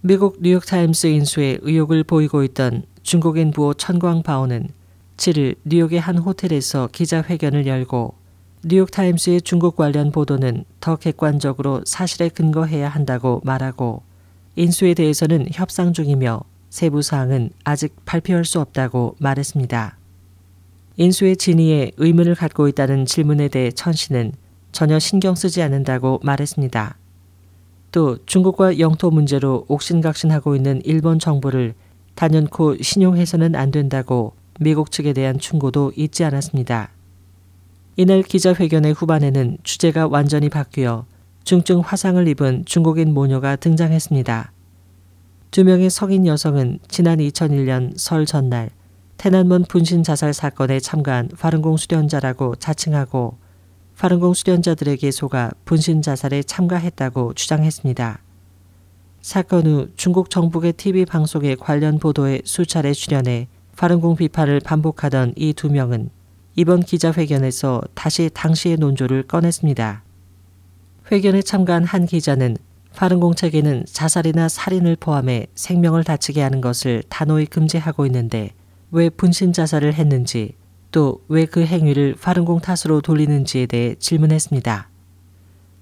미국 뉴욕타임스 인수에 의혹을 보이고 있던 중국인 부호 천광바오는 7일 뉴욕의 한 호텔에서 기자회견을 열고 뉴욕타임스의 중국 관련 보도는 더 객관적으로 사실에 근거해야 한다고 말하고 인수에 대해서는 협상 중이며 세부 사항은 아직 발표할 수 없다고 말했습니다. 인수의 진위에 의문을 갖고 있다는 질문에 대해 천 씨는 전혀 신경 쓰지 않는다고 말했습니다. 또 중국과 영토 문제로 옥신각신하고 있는 일본 정부를 단연코 신용해서는 안 된다고 미국 측에 대한 충고도 잊지 않았습니다. 이날 기자회견의 후반에는 주제가 완전히 바뀌어 중증 화상을 입은 중국인 모녀가 등장했습니다. 두 명의 성인 여성은 지난 2001년 설 전날 태난먼 분신 자살 사건에 참가한 파른공 수련자라고 자칭하고 파른공 수련자들에게 속아 분신 자살에 참가했다고 주장했습니다. 사건 후 중국 정부의 TV 방송의 관련 보도에 수차례 출연해 파른공 비판을 반복하던 이 두 명은 이번 기자회견에서 다시 당시의 논조를 꺼냈습니다. 회견에 참가한 한 기자는 파른공 체계는 자살이나 살인을 포함해 생명을 다치게 하는 것을 단호히 금지하고 있는데 왜 분신 자살을 했는지 또 왜 그 행위를 파른공 탓으로 돌리는지에 대해 질문했습니다.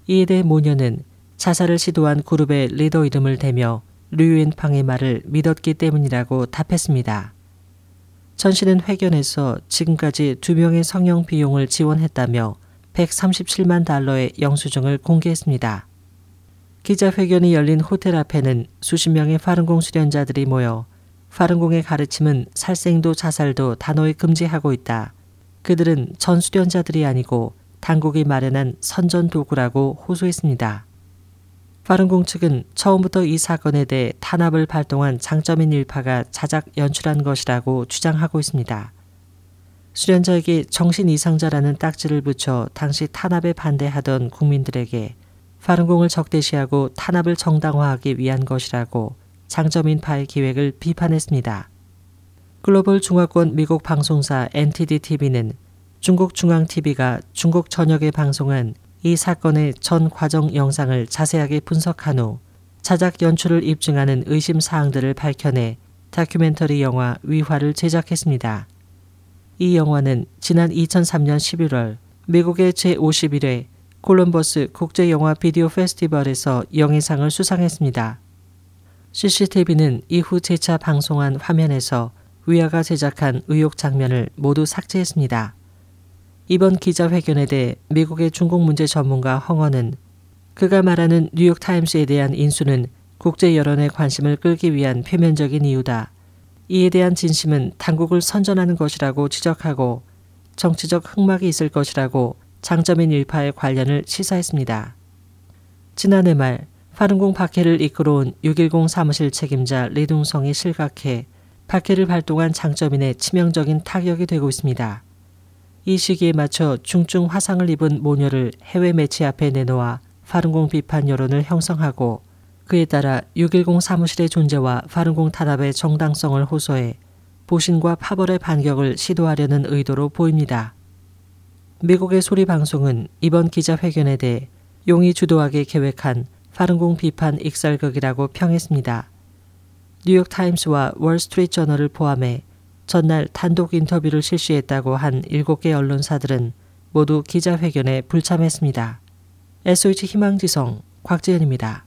이에 대해 모녀는 자살을 시도한 그룹의 리더 이름을 대며 류엔팡의 말을 믿었기 때문이라고 답했습니다. 전 씨는 회견에서 지금까지 두 명의 성형 비용을 지원했다며 137만 달러의 영수증을 공개했습니다. 기자회견이 열린 호텔 앞에는 수십 명의 파른공 수련자들이 모여 파른공의 가르침은 살생도 자살도 단호히 금지하고 있다. 그들은 전 수련자들이 아니고 당국이 마련한 선전 도구라고 호소했습니다. 파른공 측은 처음부터 이 사건에 대해 탄압을 발동한 장점인 일파가 자작 연출한 것이라고 주장하고 있습니다. 수련자에게 정신 이상자라는 딱지를 붙여 당시 탄압에 반대하던 국민들에게 파른공을 적대시하고 탄압을 정당화하기 위한 것이라고 장점인파의 기획을 비판했습니다. 글로벌 중화권 미국 방송사 NTD TV는 중국 중앙 TV가 중국 전역에 방송한 이 사건의 전 과정 영상을 자세하게 분석한 후 자작 연출을 입증하는 의심 사항들을 밝혀내 다큐멘터리 영화 위화를 제작했습니다. 이 영화는 지난 2003년 11월 미국의 제51회 콜럼버스 국제영화 비디오 페스티벌에서 영예상을 수상했습니다. CCTV는 이후 재차 방송한 화면에서 위아가 제작한 의혹 장면을 모두 삭제했습니다. 이번 기자회견에 대해 미국의 중국 문제 전문가 헝어는 그가 말하는 뉴욕타임스에 대한 인수는 국제 여론의 관심을 끌기 위한 표면적인 이유다. 이에 대한 진심은 당국을 선전하는 것이라고 지적하고 정치적 흑막이 있을 것이라고 장점인 일파의 관련을 시사했습니다. 지난해 말 파른공 박해를 이끌어온 610 사무실 책임자 리둥성이 실각해 박해를 발동한 장점인의 치명적인 타격이 되고 있습니다. 이 시기에 맞춰 중증 화상을 입은 모녀를 해외 매체 앞에 내놓아 파른공 비판 여론을 형성하고 그에 따라 610 사무실의 존재와 파른공 탄압의 정당성을 호소해 보신과 파벌의 반격을 시도하려는 의도로 보입니다. 미국의 소리 방송은 이번 기자회견에 대해 용이 주도하게 계획한 파른공 비판 익살극이라고 평했습니다. 뉴욕타임스와 월스트리트저널을 포함해 전날 단독 인터뷰를 실시했다고 한 7개 언론사들은 모두 기자회견에 불참했습니다. SOH 희망지성 곽재현입니다.